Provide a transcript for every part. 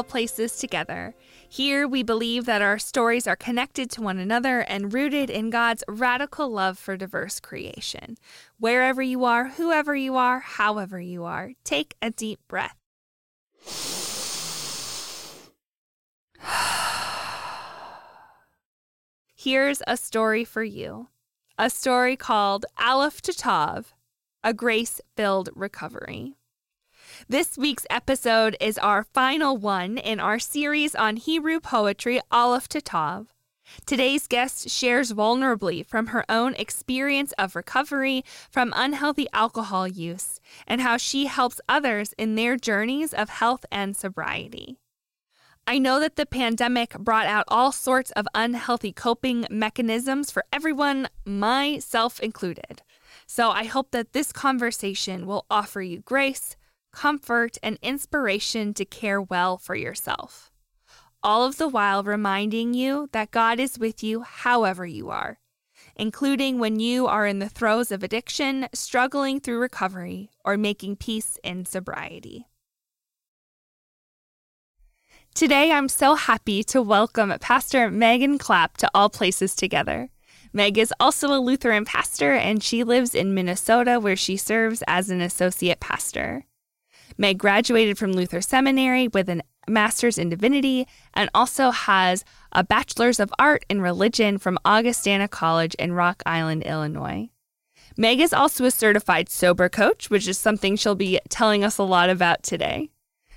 All Places Together. Here we believe that our stories are connected to one another and rooted in God's radical love for diverse creation. Wherever you are, whoever you are, however you are, take a deep breath. Here's a story for you a story called Aleph to Tav, a grace filled recovery. This week's episode is our final one in our series on Hebrew poetry, Aleph to Tav. Today's guest shares vulnerably from her own experience of recovery from unhealthy alcohol use and how she helps others in their journeys of health and sobriety. I know that the pandemic brought out all sorts of unhealthy coping mechanisms for everyone, myself included. So I hope that this conversation will offer you grace, comfort, and inspiration to care well for yourself. All of the while reminding you that God is with you however you are, including when you are in the throes of addiction, struggling through recovery, or making peace in sobriety. Today, I'm so happy to welcome Pastor Megan Clapp to All Places Together. Meg is also a Lutheran pastor, and she lives in Minnesota, where she serves as an associate pastor. Meg graduated from Luther Seminary with a master's in divinity and also has a bachelor's of art in religion from Augustana College in Rock Island, Illinois. Meg is also a certified sober coach, which is something she'll be telling us a lot about today.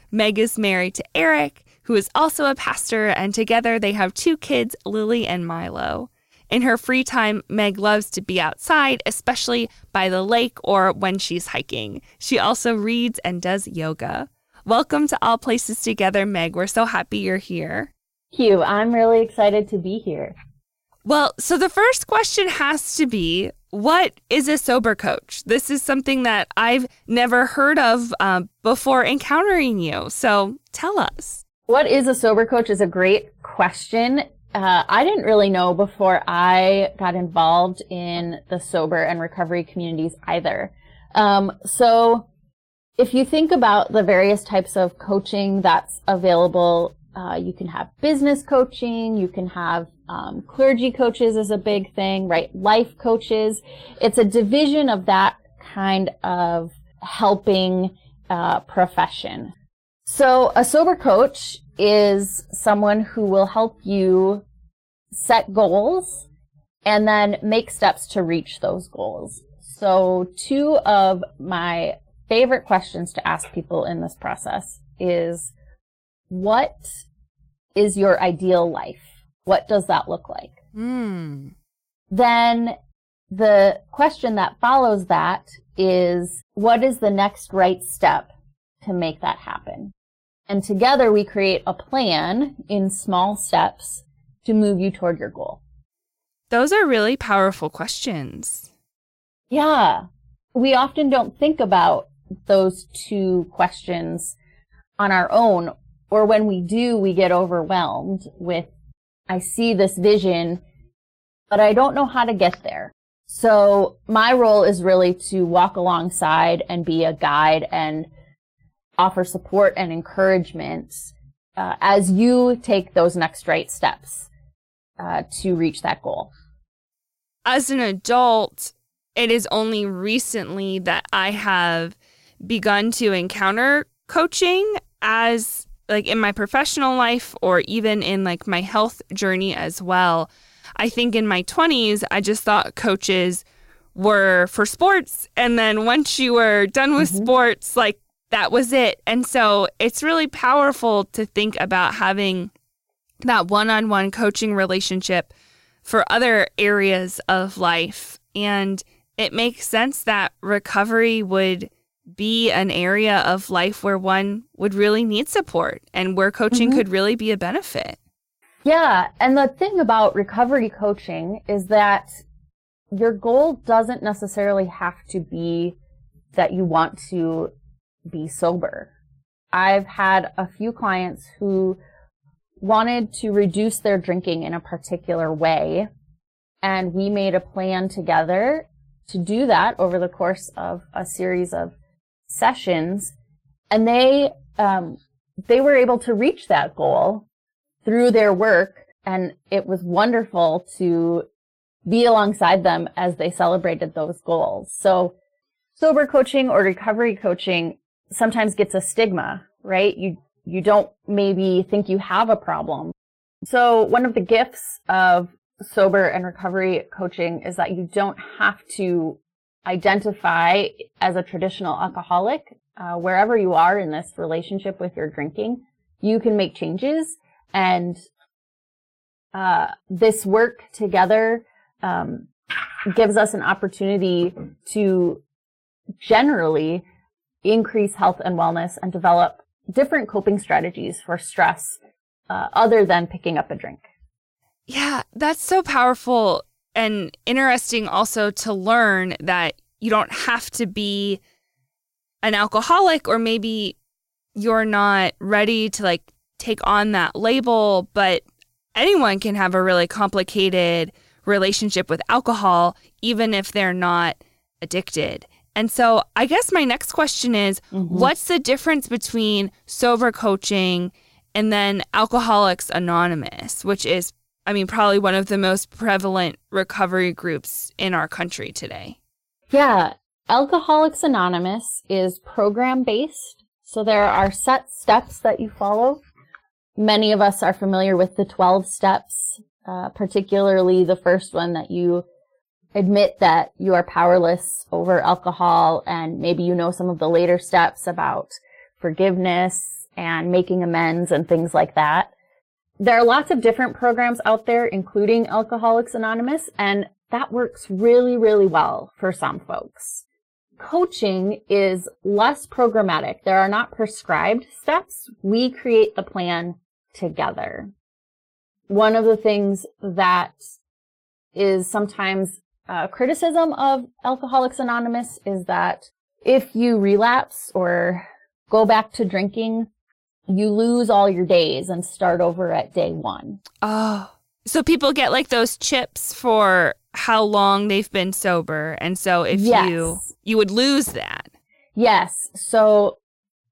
Meg is married to Eric, who is also a pastor, and together they have two kids, Lily and Milo. In her free time, Meg loves to be outside, especially by the lake or when she's hiking. She also reads and does yoga. Welcome to All Places Together, Meg. We're so happy you're here. Thank you. I'm really excited to be here. Well, so the first question has to be what is a sober coach? This is something that I've never heard of uh, before encountering you. So tell us. What is a sober coach is a great question uh, I didn't really know before I got involved in the sober and recovery communities either. Um, so if you think about the various types of coaching that's available, uh, you can have business coaching, you can have um, clergy coaches is a big thing, right? Life coaches. It's a division of that kind of helping uh, profession. So a sober coach is someone who will help you set goals and then make steps to reach those goals. So two of my favorite questions to ask people in this process is what is your ideal life? What does that look like? Mm. Then the question that follows that is what is the next right step to make that happen? And together we create a plan in small steps to move you toward your goal? Those are really powerful questions. Yeah. We often don't think about those two questions on our own, or when we do, we get overwhelmed with, I see this vision, but I don't know how to get there. So my role is really to walk alongside and be a guide and offer support and encouragement uh, as you take those next right steps uh, to reach that goal. As an adult, it is only recently that I have begun to encounter coaching as like in my professional life or even in like my health journey as well. I think in my 20s, I just thought coaches were for sports. And then once you were done with mm-hmm. sports, like that was it. And so it's really powerful to think about having that one on one coaching relationship for other areas of life. And it makes sense that recovery would be an area of life where one would really need support and where coaching mm-hmm. could really be a benefit. Yeah. And the thing about recovery coaching is that your goal doesn't necessarily have to be that you want to be sober. I've had a few clients who wanted to reduce their drinking in a particular way. And we made a plan together to do that over the course of a series of sessions. And they um, they were able to reach that goal through their work. And it was wonderful to be alongside them as they celebrated those goals. So sober coaching or recovery coaching sometimes gets a stigma, right? You, you don't maybe think you have a problem. So one of the gifts of sober and recovery coaching is that you don't have to identify as a traditional alcoholic uh, wherever you are in this relationship with your drinking. You can make changes and uh, this work together um, gives us an opportunity to generally increase health and wellness and develop different coping strategies for stress uh, other than picking up a drink. Yeah, that's so powerful and interesting also to learn that you don't have to be an alcoholic or maybe you're not ready to like take on that label, but anyone can have a really complicated relationship with alcohol, even if they're not addicted. And so, I guess my next question is mm-hmm. what's the difference between sober coaching and then Alcoholics Anonymous, which is, I mean, probably one of the most prevalent recovery groups in our country today? Yeah. Alcoholics Anonymous is program based. So, there are set steps that you follow. Many of us are familiar with the 12 steps uh, particularly the first one that you admit that you are powerless over alcohol and maybe you know some of the later steps about forgiveness and making amends and things like that. There are lots of different programs out there, including Alcoholics Anonymous, and that works really, really well for some folks. Coaching is less programmatic. There are not prescribed steps. We create the plan together one of the things that is sometimes uh, criticism of Alcoholics Anonymous is that if you relapse or go back to drinking, you lose all your days and start over at day one. Oh, so people get like those chips for how long they've been sober. And so if yes. you, you would lose that. Yes. So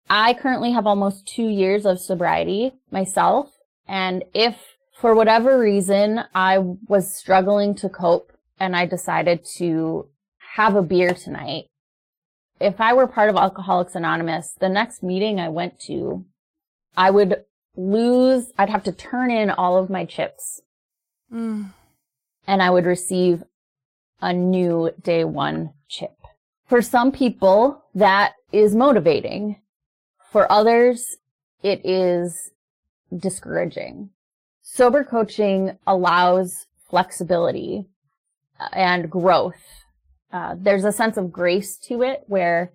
I currently have almost two years of sobriety myself. And if for whatever reason, I was struggling to cope and I decided to have a beer tonight. If I were part of Alcoholics Anonymous, the next meeting I went to, I would lose, I'd have to turn in all of my chips. Mm. And I would receive a new day one chip. For some people, that is motivating. For others, it is discouraging sober coaching allows flexibility and growth. Uh, there's a sense of grace to it where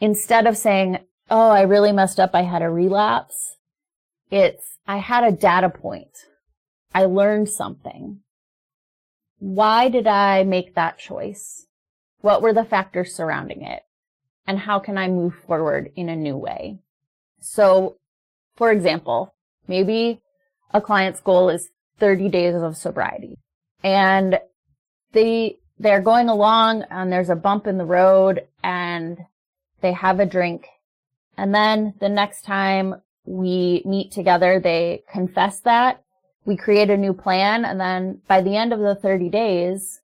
instead of saying, Oh, I really messed up. I had a relapse. It's, I had a data point. I learned something. Why did I make that choice? What were the factors surrounding it? And how can I move forward in a new way? So, for example, maybe a client's goal is 30 days of sobriety. And they, they're going along and there's a bump in the road and they have a drink. And then the next time we meet together, they confess that. We create a new plan. And then by the end of the 30 days,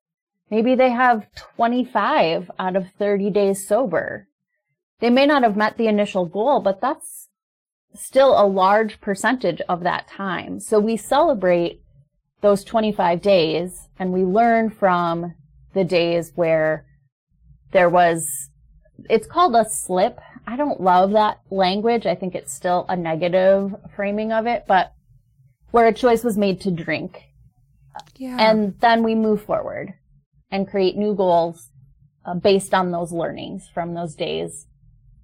maybe they have 25 out of 30 days sober. They may not have met the initial goal, but that's still a large percentage of that time. So we celebrate those 25 days and we learn from the days where there was, it's called a slip. I don't love that language. I think it's still a negative framing of it, but where a choice was made to drink. Yeah. And then we move forward and create new goals uh, based on those learnings from those days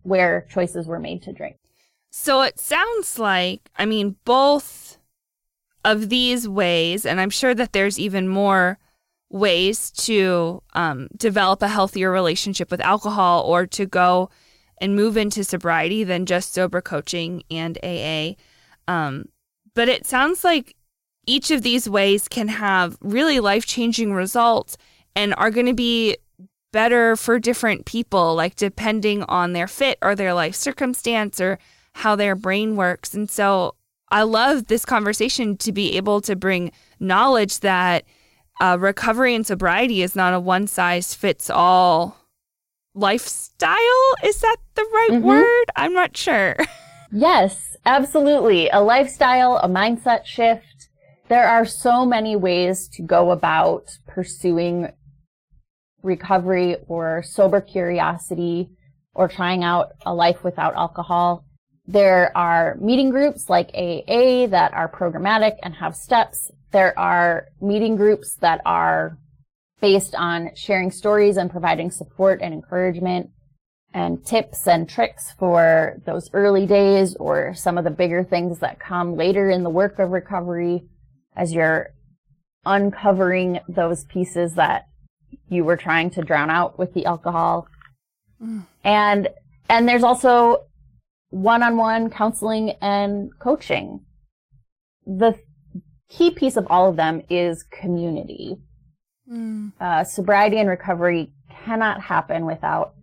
where choices were made to drink. So it sounds like, I mean, both of these ways, and I'm sure that there's even more ways to um, develop a healthier relationship with alcohol or to go and move into sobriety than just sober coaching and AA. Um, but it sounds like each of these ways can have really life changing results and are going to be better for different people, like depending on their fit or their life circumstance or how their brain works. And so I love this conversation to be able to bring knowledge that uh, recovery and sobriety is not a one size fits all lifestyle. Is that the right mm-hmm. word? I'm not sure. yes, absolutely. A lifestyle, a mindset shift. There are so many ways to go about pursuing recovery or sober curiosity or trying out a life without alcohol. There are meeting groups like AA that are programmatic and have steps. There are meeting groups that are based on sharing stories and providing support and encouragement and tips and tricks for those early days or some of the bigger things that come later in the work of recovery as you're uncovering those pieces that you were trying to drown out with the alcohol. Mm. And and there's also one-on-one counseling and coaching. The key piece of all of them is community. Mm. Uh, sobriety and recovery cannot happen without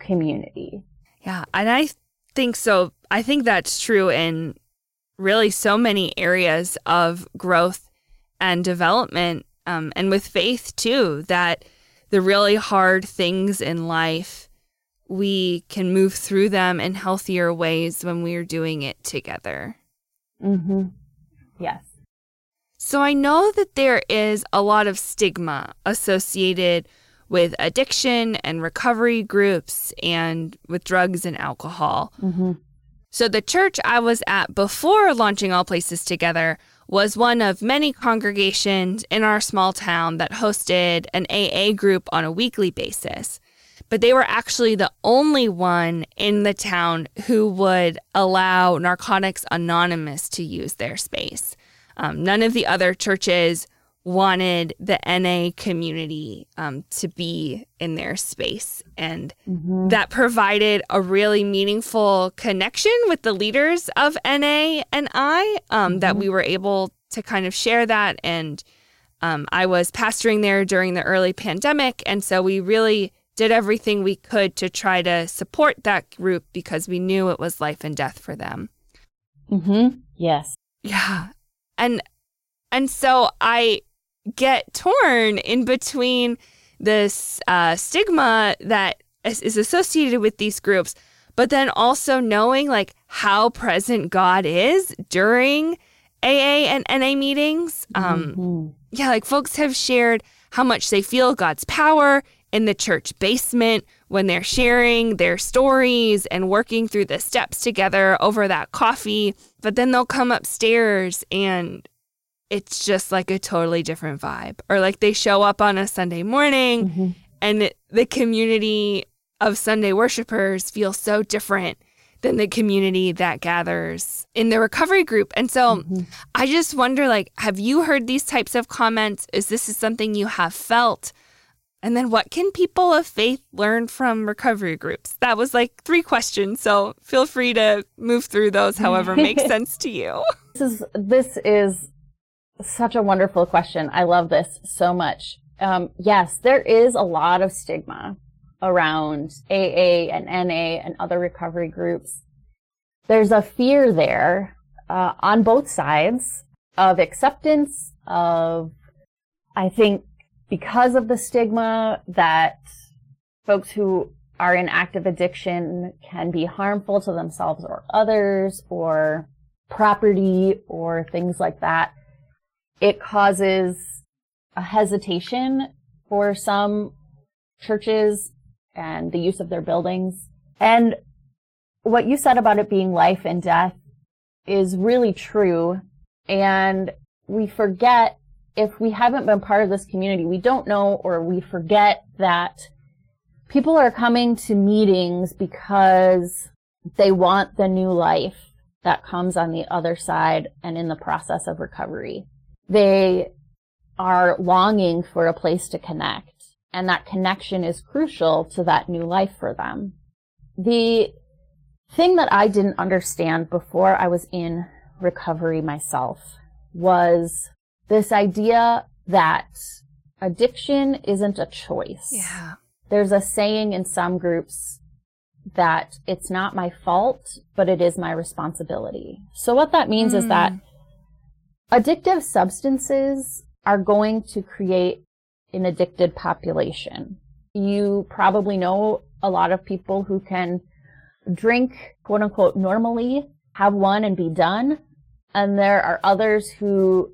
community. Yeah, and I think so. I think that's true in really so many areas of growth and development, um, and with faith too. That the really hard things in life, we can move through them in healthier ways when we are doing it together. Mm-hmm. Yes. So I know that there is a lot of stigma associated with addiction and recovery groups and with drugs and alcohol. Mm-hmm. So the church I was at before launching All Places Together was one of many congregations in our small town that hosted an AA group on a weekly basis. But they were actually the only one in the town who would allow Narcotics Anonymous to use their space. Um, none of the other churches wanted the NA community um, to be in their space. And mm-hmm. that provided a really meaningful connection with the leaders of NA and I, um, mm-hmm. that we were able to kind of share that. And um, I was pastoring there during the early pandemic. And so we really did everything we could to try to support that group because we knew it was life and death for them. Mm-hmm. Yes. Yeah and and so I get torn in between this uh, stigma that is, is associated with these groups, but then also knowing like how present God is during AA and NA meetings. Um, mm-hmm. Yeah, like folks have shared how much they feel God's power in the church basement when they're sharing their stories and working through the steps together over that coffee. But then they'll come upstairs and it's just like a totally different vibe. Or like they show up on a Sunday morning mm-hmm. and it, the community of Sunday worshipers feels so different than the community that gathers in the recovery group. And so mm-hmm. I just wonder like have you heard these types of comments? Is this is something you have felt? And then what can people of faith learn from recovery groups? That was like three questions. So feel free to move through those however makes sense to you. This is this is such a wonderful question. I love this so much. Um, yes, there is a lot of stigma around AA and NA and other recovery groups. There's a fear there uh, on both sides of acceptance, of, I think, because of the stigma that folks who are in active addiction can be harmful to themselves or others or property or things like that. It causes a hesitation for some churches and the use of their buildings. And what you said about it being life and death is really true. And we forget if we haven't been part of this community, we don't know or we forget that people are coming to meetings because they want the new life that comes on the other side and in the process of recovery. They are longing for a place to connect and that connection is crucial to that new life for them. The thing that I didn't understand before I was in recovery myself was this idea that addiction isn't a choice. Yeah. There's a saying in some groups that it's not my fault, but it is my responsibility. So what that means mm. is that mm. addictive substances are going to create an addicted population. You probably know a lot of people who can drink quote unquote normally, have one and be done. And there are others who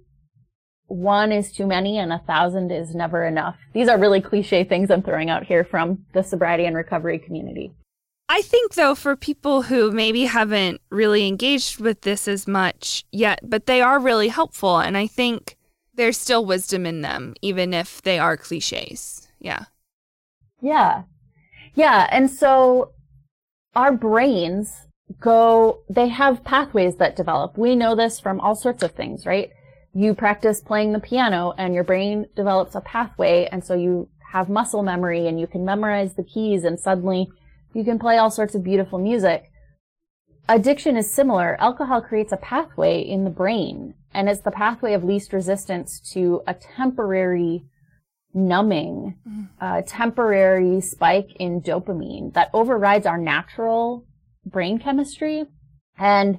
one is too many and a thousand is never enough. These are really cliche things I'm throwing out here from the sobriety and recovery community. I think, though, for people who maybe haven't really engaged with this as much yet, but they are really helpful. And I think there's still wisdom in them, even if they are cliches. Yeah. Yeah. Yeah. And so our brains go, they have pathways that develop. We know this from all sorts of things, right? You practice playing the piano and your brain develops a pathway. And so you have muscle memory and you can memorize the keys and suddenly you can play all sorts of beautiful music. Addiction is similar. Alcohol creates a pathway in the brain and it's the pathway of least resistance to a temporary numbing, mm. a temporary spike in dopamine that overrides our natural brain chemistry. And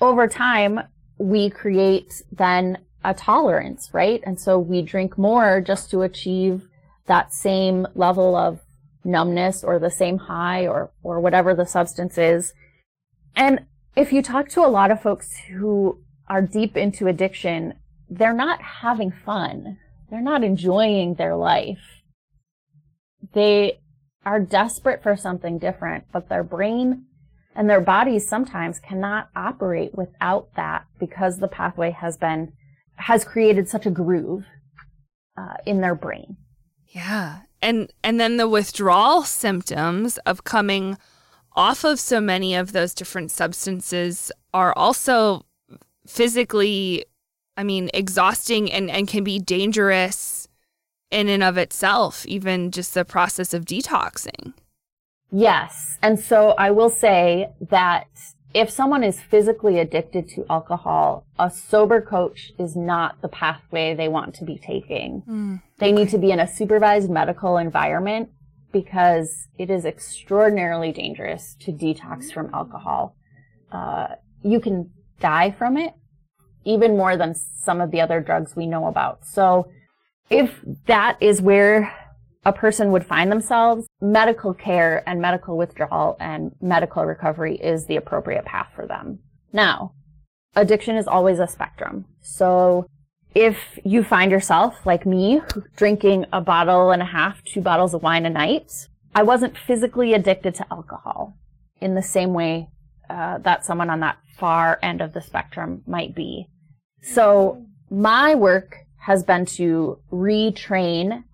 over time, we create then a tolerance, right? And so we drink more just to achieve that same level of numbness or the same high or, or whatever the substance is. And if you talk to a lot of folks who are deep into addiction, they're not having fun. They're not enjoying their life. They are desperate for something different, but their brain and their bodies sometimes cannot operate without that because the pathway has been, has created such a groove uh, in their brain. Yeah. And, and then the withdrawal symptoms of coming off of so many of those different substances are also physically, I mean, exhausting and, and can be dangerous in and of itself, even just the process of detoxing. Yes. And so I will say that if someone is physically addicted to alcohol, a sober coach is not the pathway they want to be taking. Mm, they need to be in a supervised medical environment because it is extraordinarily dangerous to detox from alcohol. Uh, you can die from it, even more than some of the other drugs we know about. So if that is where a person would find themselves, medical care and medical withdrawal and medical recovery is the appropriate path for them. Now, addiction is always a spectrum. So if you find yourself, like me, drinking a bottle and a half, two bottles of wine a night, I wasn't physically addicted to alcohol in the same way uh, that someone on that far end of the spectrum might be. So my work has been to retrain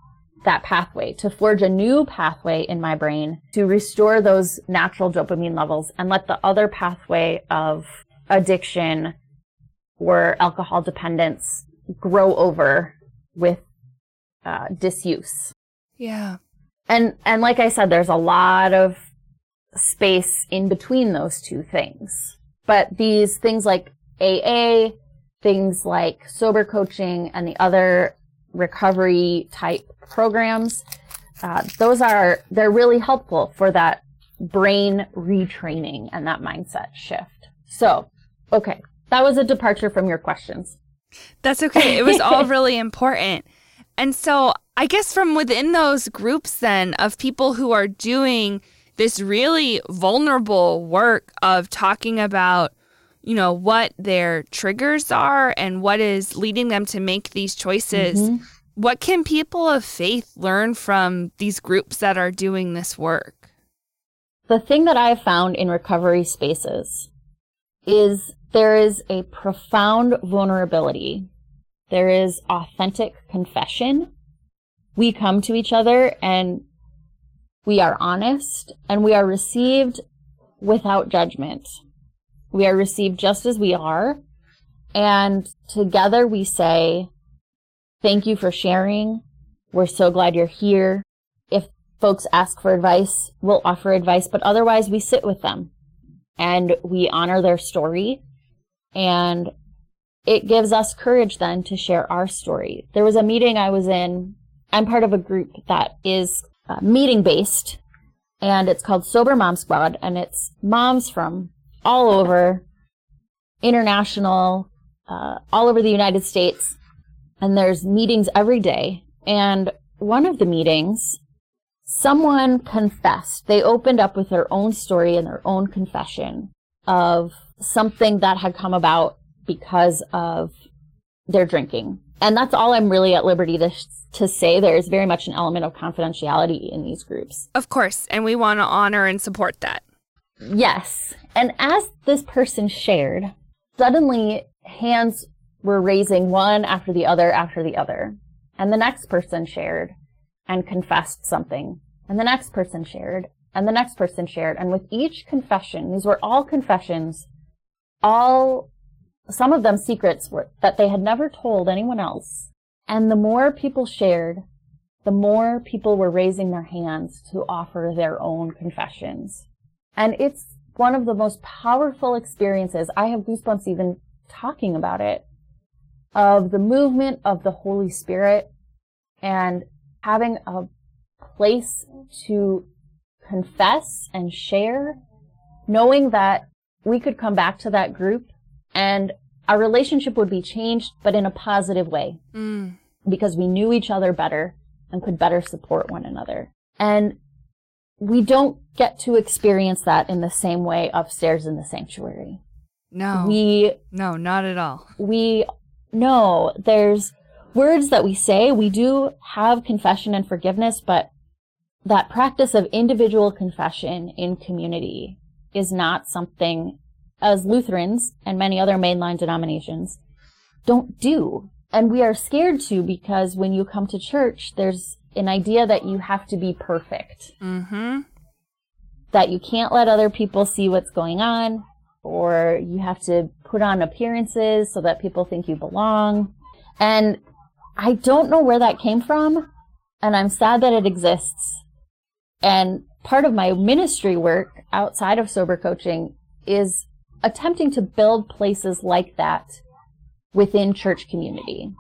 that pathway, to forge a new pathway in my brain to restore those natural dopamine levels and let the other pathway of addiction or alcohol dependence grow over with uh, disuse. Yeah. And and like I said, there's a lot of space in between those two things. But these things like AA, things like sober coaching, and the other recovery type programs, uh, those are they're really helpful for that brain retraining and that mindset shift. So, okay, that was a departure from your questions. That's okay. It was all really important. And so, I guess from within those groups, then, of people who are doing this really vulnerable work of talking about, you know, what their triggers are and what is leading them to make these choices, mm-hmm. what can people of faith learn from these groups that are doing this work? The thing that I've found in recovery spaces is there is a profound vulnerability. There is authentic confession. We come to each other and we are honest and we are received without judgment. We are received just as we are. And together we say, thank you for sharing. We're so glad you're here. If folks ask for advice, we'll offer advice, but otherwise we sit with them and we honor their story and it gives us courage then to share our story. There was a meeting I was in. I'm part of a group that is uh, meeting based. and it's called Sober Mom Squad, and it's moms from all over, international, uh, all over the United States, and there's meetings every day. And one of the meetings, someone confessed. They opened up with their own story and their own confession of something that had come about because of their drinking. And that's all I'm really at liberty to, to say. There's very much an element of confidentiality in these groups. Of course. And we want to honor and support that. Yes. And as this person shared, suddenly hands were raising one after the other after the other. And the next person shared and confessed something. And the next person shared and the next person shared. And with each confession, these were all confessions, all, some of them secrets were, that they had never told anyone else. And the more people shared, the more people were raising their hands to offer their own confessions. And it's one of the most powerful experiences. I have goosebumps even talking about it of the movement of the Holy Spirit and having a place to confess and share, knowing that we could come back to that group and our relationship would be changed, but in a positive way mm. because we knew each other better and could better support one another. And we don't get to experience that in the same way upstairs in the sanctuary. No. We No, not at all. We no, there's words that we say. We do have confession and forgiveness, but that practice of individual confession in community is not something as Lutherans and many other mainline denominations don't do. And we are scared to because when you come to church, there's an idea that you have to be perfect. Mm-hmm. That you can't let other people see what's going on, or you have to put on appearances so that people think you belong. And I don't know where that came from, and I'm sad that it exists. And part of my ministry work outside of sober coaching is attempting to build places like that within church community.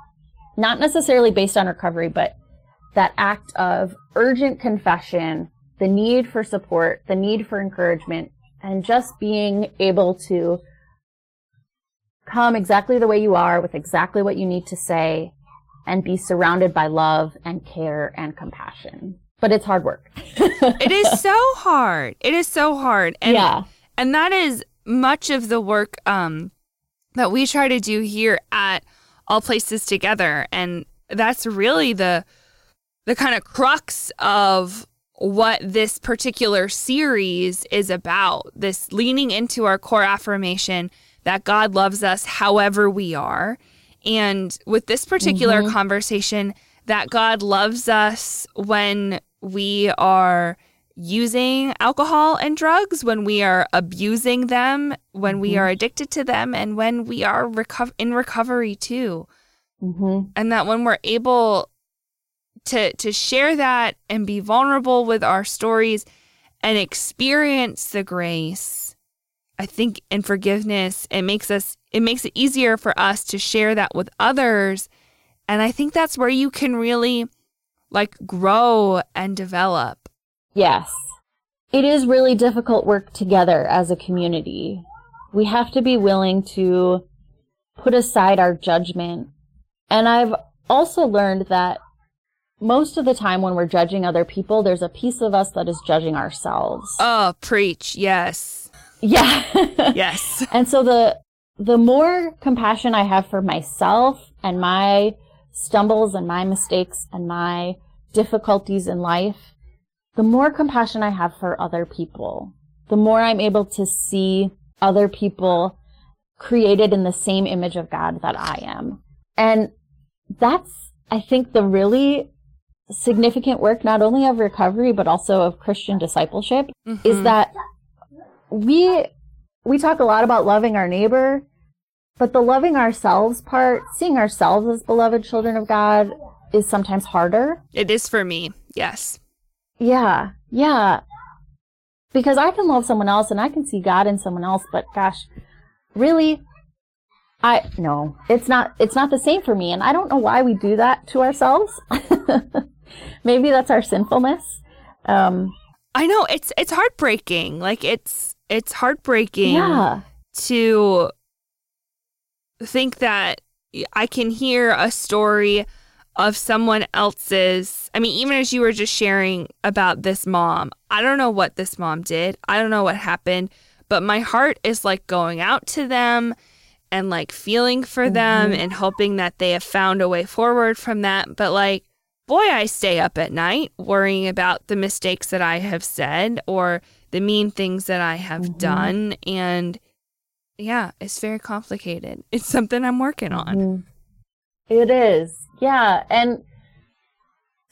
Not necessarily based on recovery, but that act of urgent confession, the need for support, the need for encouragement, and just being able to come exactly the way you are with exactly what you need to say and be surrounded by love and care and compassion. But it's hard work. it is so hard. It is so hard. And yeah. and that is much of the work um that we try to do here at All Places Together. And that's really the the kind of crux of what this particular series is about this leaning into our core affirmation that God loves us however we are. And with this particular mm-hmm. conversation, that God loves us when we are using alcohol and drugs, when we are abusing them, when mm-hmm. we are addicted to them, and when we are reco- in recovery too. Mm-hmm. And that when we're able to to share that and be vulnerable with our stories and experience the grace i think in forgiveness. It makes us it makes it easier for us to share that with others. And i think that's where you can really like grow and develop. Yes. It is really difficult work together as a community. We have to be willing to put aside our judgment. And i've also learned that most of the time when we're judging other people, there's a piece of us that is judging ourselves. Oh, preach. Yes. Yeah. yes. And so the the more compassion I have for myself and my stumbles and my mistakes and my difficulties in life, the more compassion I have for other people, the more I'm able to see other people created in the same image of God that I am. And that's, I think, the really significant work, not only of recovery, but also of Christian discipleship, mm-hmm. is that we, we talk a lot about loving our neighbor, but the loving ourselves part, seeing ourselves as beloved children of God, is sometimes harder. It is for me, yes. Yeah, yeah. Because I can love someone else and I can see God in someone else, but gosh, really, I no, it's not it's not the same for me and I don't know why we do that to ourselves. Maybe that's our sinfulness. Um, I know it's it's heartbreaking. Like it's it's heartbreaking Yeah. to think that I can hear a story of someone else's. I mean, even as you were just sharing about this mom, I don't know what this mom did. I don't know what happened, but my heart is like going out to them and like feeling for them Mhm. and hoping that they have found a way forward from that. But like, boy, I stay up at night worrying about the mistakes that I have said or the mean things that I have Mhm. done. And yeah, it's very complicated. It's something I'm working on. Mhm. It is. Yeah. And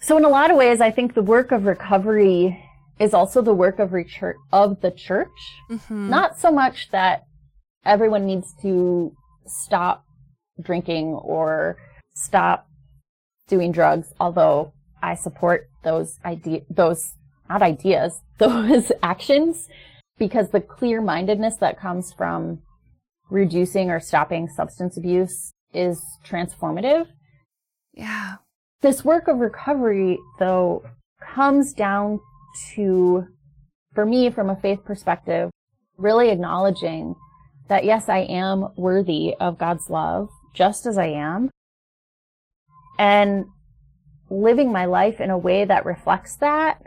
so in a lot of ways, I think the work of recovery is also the work of rechur- of the church. Mhm. Not so much that everyone needs to stop drinking or stop doing drugs, although I support those idea those not ideas, those actions because the clear-mindedness that comes from reducing or stopping substance abuse is transformative. yeah. This work of recovery though comes down to for me from a faith perspective really acknowledging that yes, I am worthy of God's love just as I am, and living my life in a way that reflects that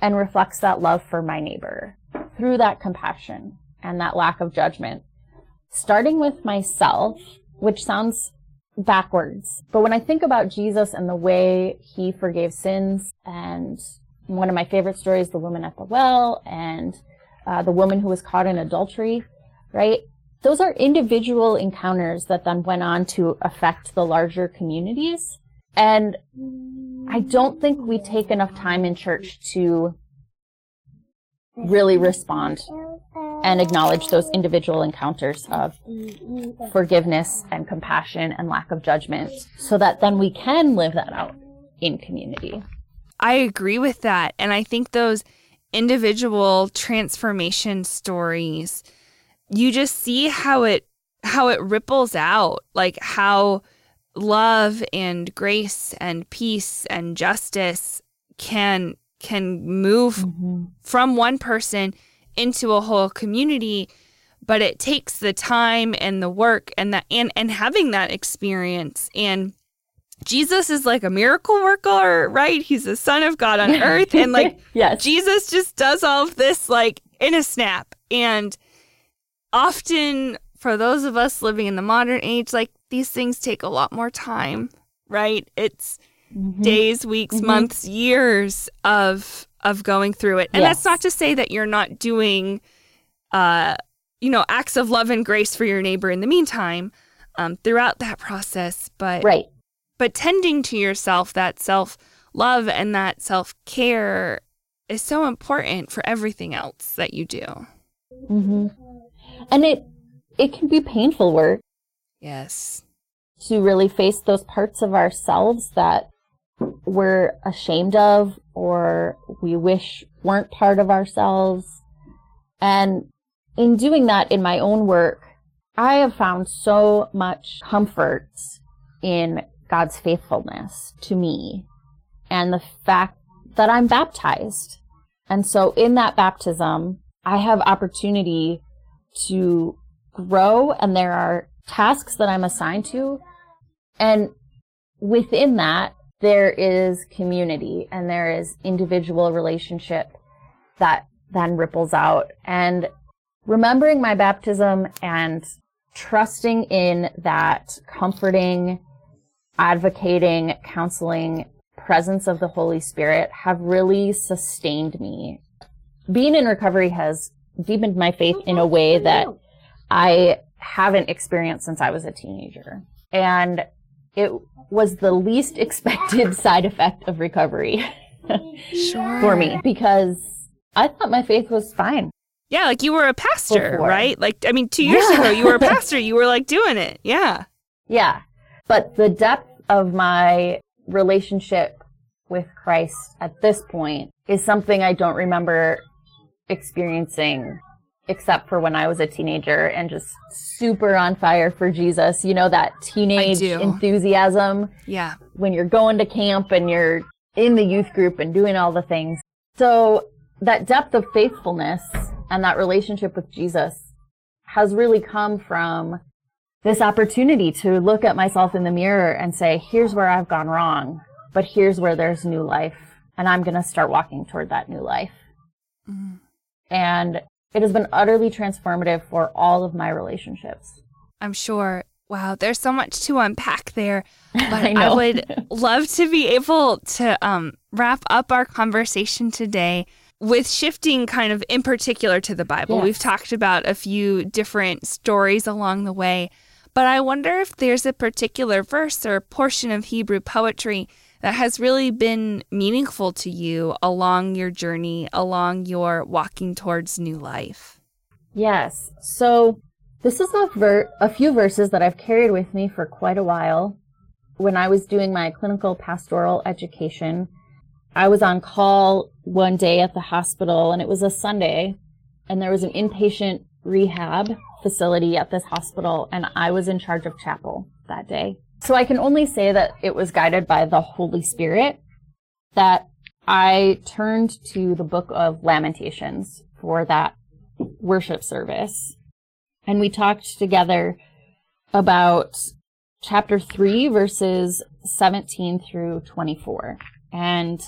and reflects that love for my neighbor through that compassion and that lack of judgment. Starting with myself, which sounds backwards, but when I think about Jesus and the way he forgave sins, and one of my favorite stories, the woman at the well, and uh, the woman who was caught in adultery, right? Those are individual encounters that then went on to affect the larger communities. And I don't think we take enough time in church to really respond and acknowledge those individual encounters of forgiveness and compassion and lack of judgment so that then we can live that out in community. I agree with that. And I think those individual transformation stories, you just see how it how it ripples out, like how love and grace and peace and justice can can move mm-hmm. from one person into a whole community but it takes the time and the work and that and and having that experience and Jesus is like a miracle worker, right? He's the son of God on earth and like yes. Jesus just does all of this like in a snap. And often for those of us living in the modern age, like these things take a lot more time, right? It's Mhm. days, weeks, Mhm. months, years of of going through it. And that's not to say that you're not doing uh you know, acts of love and grace for your neighbor in the meantime, um, throughout that process. But Right. but tending to yourself, that self love and that self care is so important for everything else that you do. hmm And it it can be painful work Yes. to really face those parts of ourselves that we're ashamed of or we wish weren't part of ourselves. And in doing that in my own work, I have found so much comfort in God's faithfulness to me and the fact that I'm baptized. And so in that baptism, I have opportunity to grow and there are tasks that I'm assigned to. And within that, there is community and there is individual relationship that then ripples out. And remembering my baptism and trusting in that comforting, advocating, counseling presence of the Holy Spirit have really sustained me. Being in recovery has deepened my faith in a way that I haven't experienced since I was a teenager. And it was the least expected side effect of recovery Sure. for me because I thought my faith was fine. Yeah, like you were a pastor, Before. right? Like I mean, two years Yeah. ago you were a pastor. You were like doing it. Yeah. Yeah. But the depth of my relationship with Christ at this point is something I don't remember experiencing except for when I was a teenager and just super on fire for Jesus. You know, that teenage enthusiasm Yeah. when you're going to camp and you're in the youth group and doing all the things. So that depth of faithfulness and that relationship with Jesus has really come from this opportunity to look at myself in the mirror and say, here's where I've gone wrong, but here's where there's new life. And I'm going to start walking toward that new life. Mm. And it has been utterly transformative for all of my relationships. I'm sure. Wow, there's so much to unpack there. But I, I, would love to be able to um, wrap up our conversation today with shifting kind of in particular to the Bible. Yes. We've talked about a few different stories along the way, but I wonder if there's a particular verse or portion of Hebrew poetry that has really been meaningful to you along your journey, along your walking towards new life. Yes. So this is a, ver- a few verses that I've carried with me for quite a while. When I was doing my clinical pastoral education, I was on call one day at the hospital and it was a Sunday and there was an inpatient rehab facility at this hospital and I was in charge of chapel that day. So I can only say that it was guided by the Holy Spirit that I turned to the book of Lamentations for that worship service. And we talked together about chapter 3 verses 17 through 24. And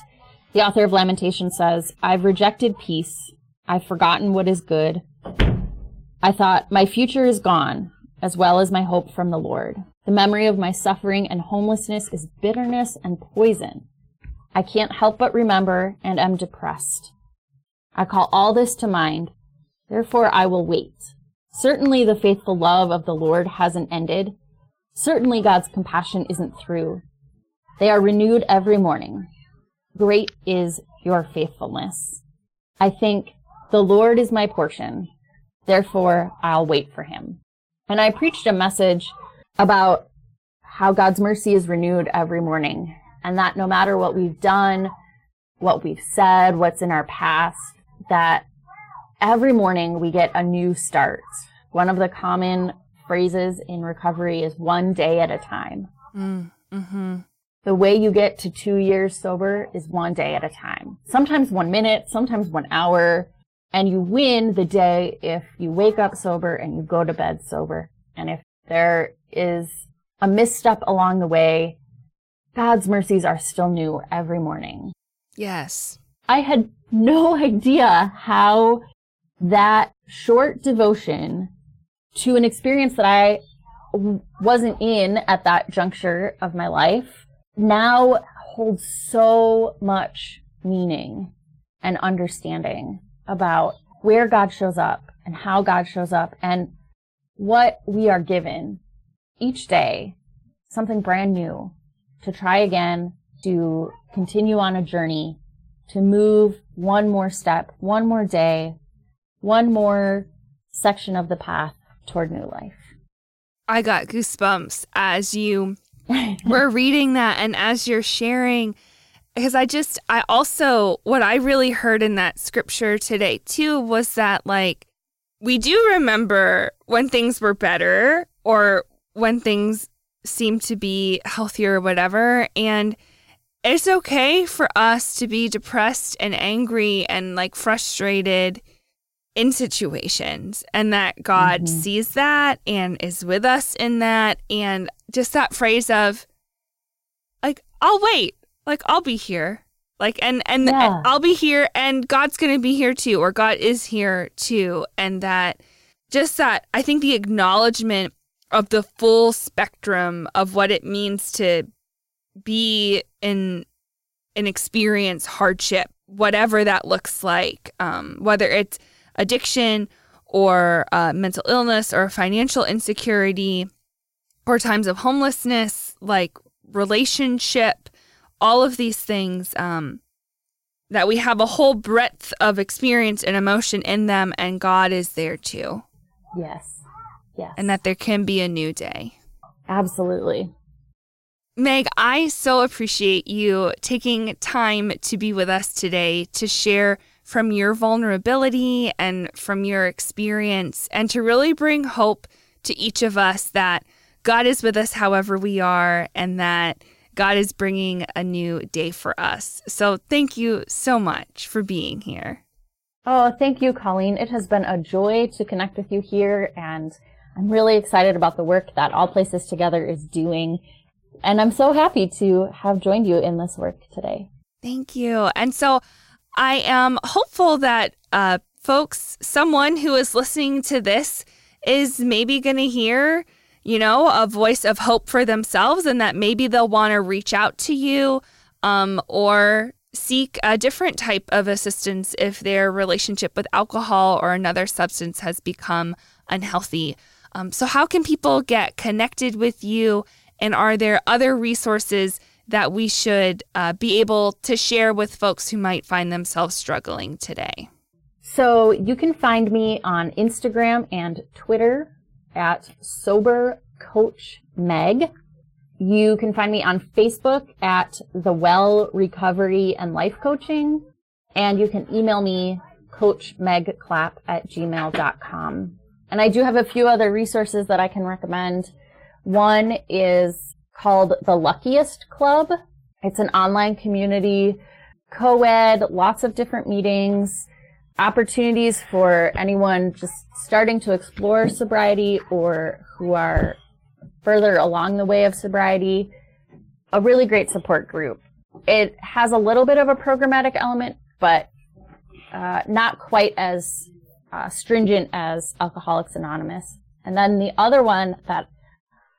the author of Lamentation says, I've rejected peace. I've forgotten what is good. I thought, my future is gone, as well as my hope from the Lord. The memory of my suffering and homelessness is bitterness and poison. I can't help but remember and am depressed. I call all this to mind. Therefore, I will wait. Certainly, the faithful love of the Lord hasn't ended. Certainly, God's compassion isn't through. They are renewed every morning. Great is your faithfulness. I think the Lord is my portion. Therefore, I'll wait for him. And I preached a message about how God's mercy is renewed every morning and that no matter what we've done, what we've said, what's in our past, that every morning we get a new start. One of the common phrases in recovery is one day at a time. Mm, mm-hmm. The way you get to two years sober is one day at a time. Sometimes one minute, sometimes one hour. And you win the day if you wake up sober and you go to bed sober. And if there is a misstep along the way, God's mercies are still new every morning. Yes. I had no idea how that short devotion to an experience that I wasn't in at that juncture of my life now holds so much meaning and understanding about where God shows up and how God shows up and what we are given each day, something brand new to try again, to continue on a journey, to move one more step, one more day, one more section of the path toward new life. I got goosebumps as you we're reading that and as you're sharing because I just I also what I really heard in that scripture today too was that like we do remember when things were better or when things seem to be healthier or whatever and it's okay for us to be depressed and angry and like frustrated in situations and that God mm-hmm. sees that and is with us in that. And just that phrase of, like, I'll wait, like, I'll be here. Like, and, and, yeah. and I'll be here and God's going to be here too, or God is here too. And that just that, I think the acknowledgement of the full spectrum of what it means to be in an experience hardship, whatever that looks like, um, whether it's addiction or uh, mental illness or financial insecurity or times of homelessness, like relationship, all of these things, um, that we have a whole breadth of experience and emotion in them, and God is there too. Yes. Yes. And that there can be a new day. Absolutely. Meg, I so appreciate you taking time to be with us today to share from your vulnerability and from your experience, and to really bring hope to each of us that God is with us however we are, and that God is bringing a new day for us. So, thank you so much for being here. Oh, thank you, Colleen. It has been a joy to connect with you here, and I'm really excited about the work that All Places Together is doing. And I'm so happy to have joined you in this work today. Thank you. And so I am hopeful that uh, folks, someone who is listening to this is maybe going to hear, you know, a voice of hope for themselves and that maybe they'll want to reach out to you um, or seek a different type of assistance if their relationship with alcohol or another substance has become unhealthy. Um, so, how can people get connected with you? And are there other resources that we should uh, be able to share with folks who might find themselves struggling today? So you can find me on Instagram and Twitter at Sober Coach Meg. You can find me on Facebook at The Well Recovery and Life Coaching. And you can email me coachmegclap at gmail.com. And I do have a few other resources that I can recommend. One is called The Luckiest Club. It's an online community, co-ed, lots of different meetings, opportunities for anyone just starting to explore sobriety or who are further along the way of sobriety, a really great support group. It has a little bit of a programmatic element, but uh, not quite as uh, stringent as Alcoholics Anonymous. And then the other one that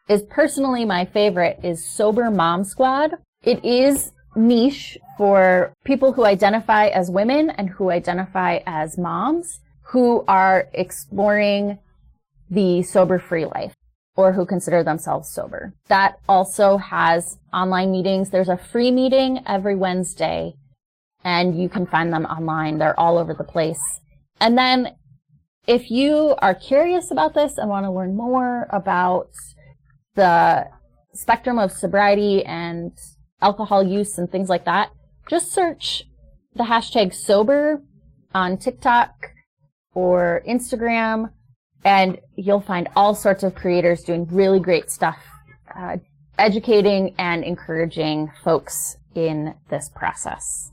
is personally my favorite is Sober Mom Squad. It is niche for people who identify as women and who identify as moms who are exploring the sober free life or who consider themselves sober. That also has online meetings. There's a free meeting every Wednesday and you can find them online. They're all over the place. And then if you are curious about this and want to learn more about the spectrum of sobriety and alcohol use and things like that, just search the hashtag sober on TikTok or Instagram and you'll find all sorts of creators doing really great stuff, uh, educating and encouraging folks in this process.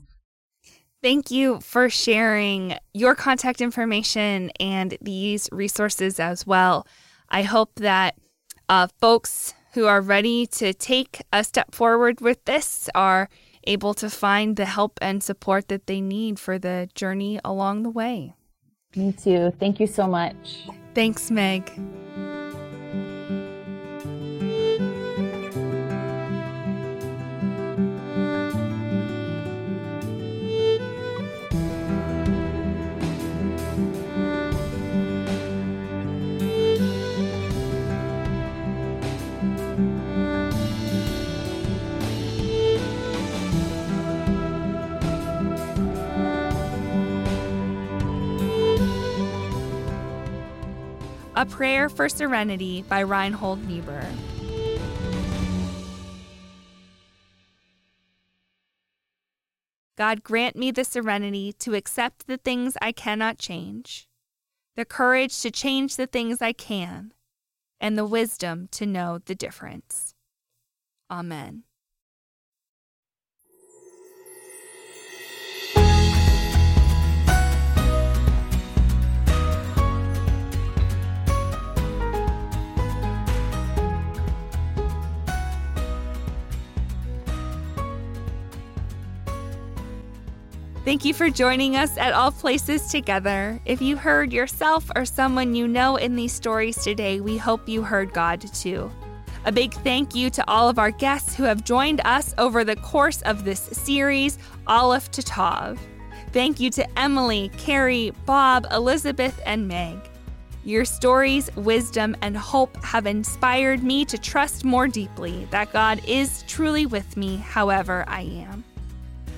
Thank you for sharing your contact information and these resources as well. I hope that uh, folks who are ready to take a step forward with this are able to find the help and support that they need for the journey along the way. Me too. Thank you so much. Thanks, Meg. A Prayer for Serenity by Reinhold Niebuhr. God grant me the serenity to accept the things I cannot change, the courage to change the things I can, and the wisdom to know the difference. Amen. Thank you for joining us at All Places Together. If you heard yourself or someone you know in these stories today, we hope you heard God too. A big thank you to all of our guests who have joined us over the course of this series, Aleph to Tav. Thank you to Emily, Carrie, Bob, Elizabeth, and Meg. Your stories, wisdom, and hope have inspired me to trust more deeply that God is truly with me, however I am.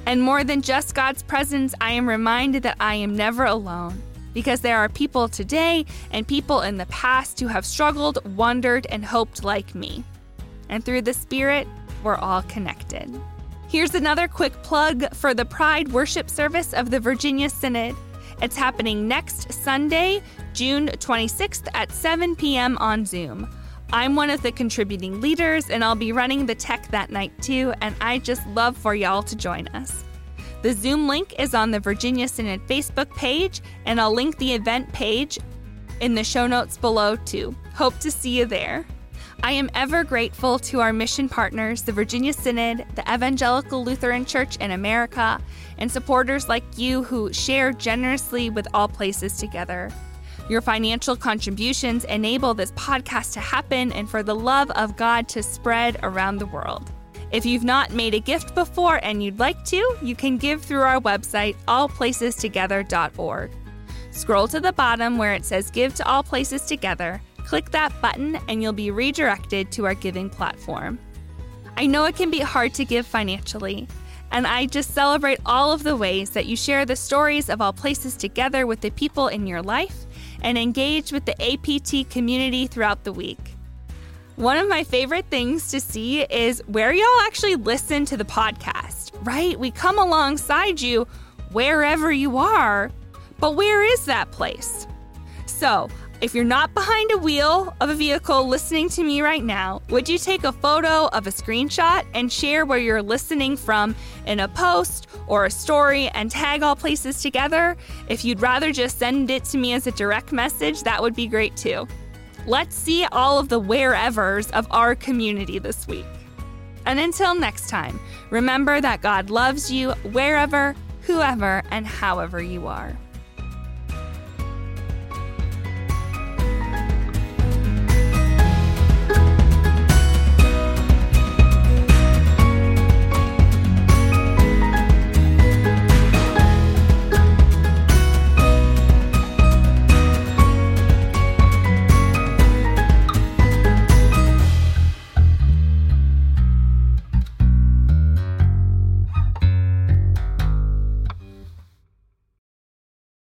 And more than just God's presence, I am reminded that I am never alone because there are people today and people in the past who have struggled, wondered, and hoped like me. And through the Spirit, we're all connected. Here's another quick plug for the Pride Worship Service of the Virginia Synod. It's happening next Sunday, June 26th at 7 p.m. on Zoom. I'm one of the contributing leaders, and I'll be running the tech that night too, and I just love for y'all to join us. The Zoom link is on the Virginia Synod Facebook page, and I'll link the event page in the show notes below too. Hope to see you there. I am ever grateful to our mission partners, the Virginia Synod, the Evangelical Lutheran Church in America, and supporters like you who share generously with All Places Together. Your financial contributions enable this podcast to happen and for the love of God to spread around the world. If you've not made a gift before and you'd like to, you can give through our website, allplacestogether.org. Scroll to the bottom where it says Give to All Places Together, click that button, and you'll be redirected to our giving platform. I know it can be hard to give financially, and I just celebrate all of the ways that you share the stories of All Places together with the people in your life and engage with the APT community throughout the week. One of my favorite things to see is where y'all actually listen to the podcast, right? We come alongside you wherever you are, but where is that place? So, if you're not behind a wheel of a vehicle listening to me right now, would you take a photo of a screenshot and share where you're listening from in a post or a story and tag all places together? If you'd rather just send it to me as a direct message, that would be great too. Let's see all of the wherevers of our community this week. And until next time, remember that God loves you wherever, whoever, and however you are.